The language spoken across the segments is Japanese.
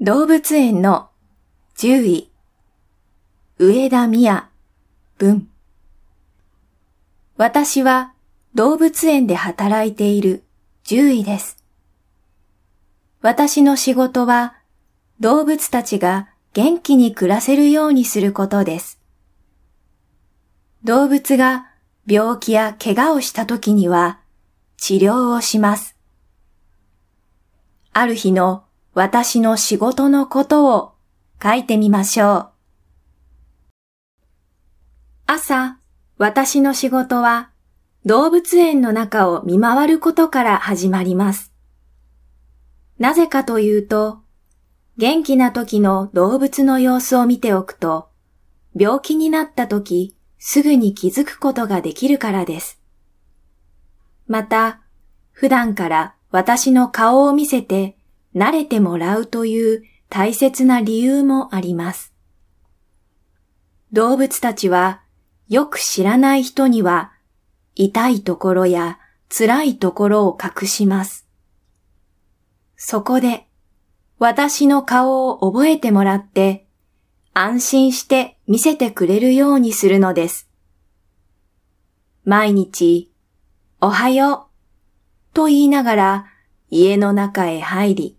動物園の獣医、上田美也、文。私は動物園で働いている獣医です。私の仕事は動物たちが元気に暮らせるようにすることです。動物が病気や怪我をした時には治療をします。ある日の私の仕事のことを書いてみましょう。朝、私の仕事は動物園の中を見回ることから始まります。なぜかというと、元気な時の動物の様子を見ておくと、病気になった時すぐに気づくことができるからです。また、普段から私の顔を見せて慣れてもらうという大切な理由もあります。動物たちはよく知らない人には痛いところや辛いところを隠します。そこで私の顔を覚えてもらって安心して見せてくれるようにするのです。毎日、おはようと言いながら家の中へ入り、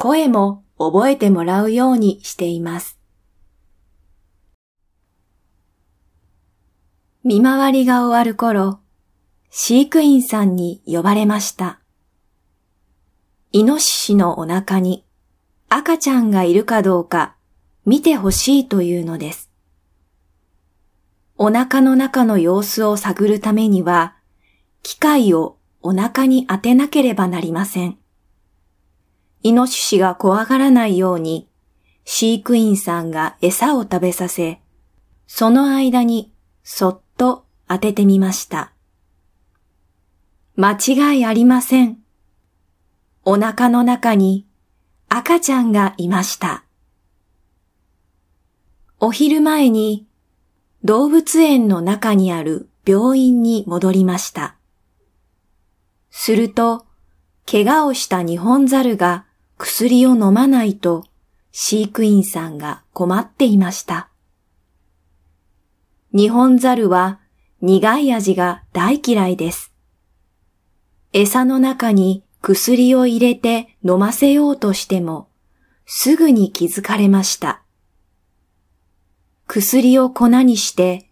声も覚えてもらうようにしています。見回りが終わる頃、飼育員さんに呼ばれました。イノシシのお腹に赤ちゃんがいるかどうか見てほしいというのです。お腹の中の様子を探るためには、機械をお腹に当てなければなりません。イノシシが怖がらないように、飼育員さんが餌を食べさせ、その間にそっと当ててみました。間違いありません。お腹の中に赤ちゃんがいました。お昼前に動物園の中にある病院に戻りました。すると、怪我をした日本猿が薬を飲まないと飼育員さんが困っていました。日本猿は苦い味が大嫌いです。餌の中に薬を入れて飲ませようとしてもすぐに気づかれました。薬を粉にして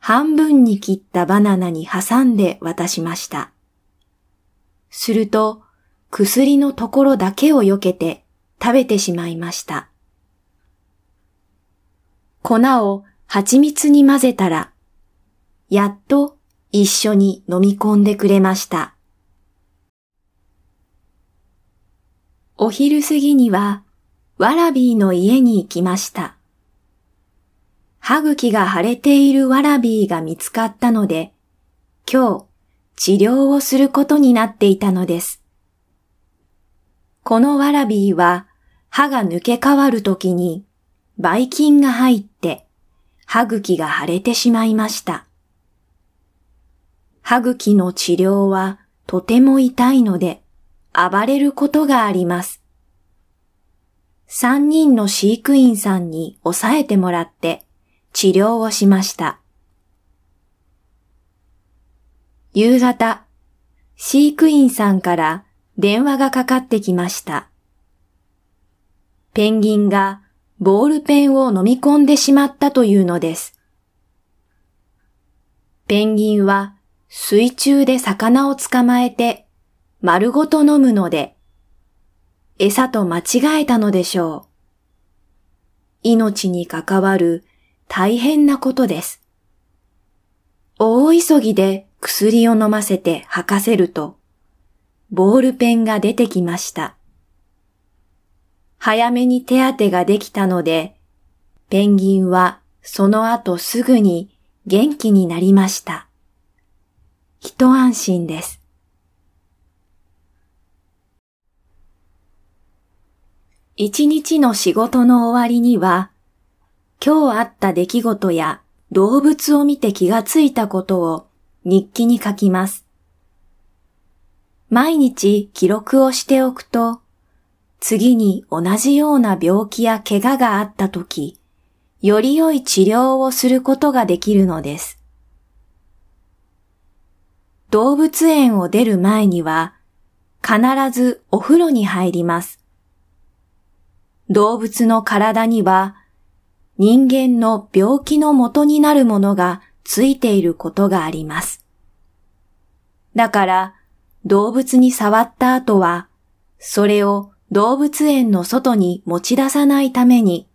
半分に切ったバナナに挟んで渡しました。すると薬のところだけを避けて食べてしまいました。粉を蜂蜜に混ぜたら、やっと一緒に飲み込んでくれました。お昼過ぎには、ワラビーの家に行きました。歯茎が腫れているワラビーが見つかったので、今日治療をすることになっていたのです。このワラビーは歯が抜け変わるときにばい菌が入って歯茎が腫れてしまいました。歯茎の治療はとても痛いので暴れることがあります。三人の飼育員さんに抑えてもらって治療をしました。夕方、飼育員さんから電話がかかってきました。ペンギンがボールペンを飲み込んでしまったというのです。ペンギンは水中で魚を捕まえて丸ごと飲むので、餌と間違えたのでしょう。命に関わる大変なことです。大急ぎで薬を飲ませて吐かせると、ボールペンが出てきました。早めに手当てができたので、ペンギンはその後すぐに元気になりました。一安心です。一日の仕事の終わりには、今日あった出来事や動物を見て気がついたことを日記に書きます。毎日記録をしておくと、次に同じような病気や怪我があったとき、より良い治療をすることができるのです。動物園を出る前には、必ずお風呂に入ります。動物の体には、人間の病気の元になるものがついていることがあります。だから、動物に触った後は、それを動物園の外に持ち出さないために、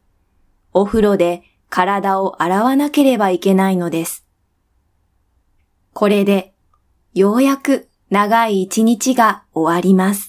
お風呂で体を洗わなければいけないのです。これで、ようやく長い一日が終わります。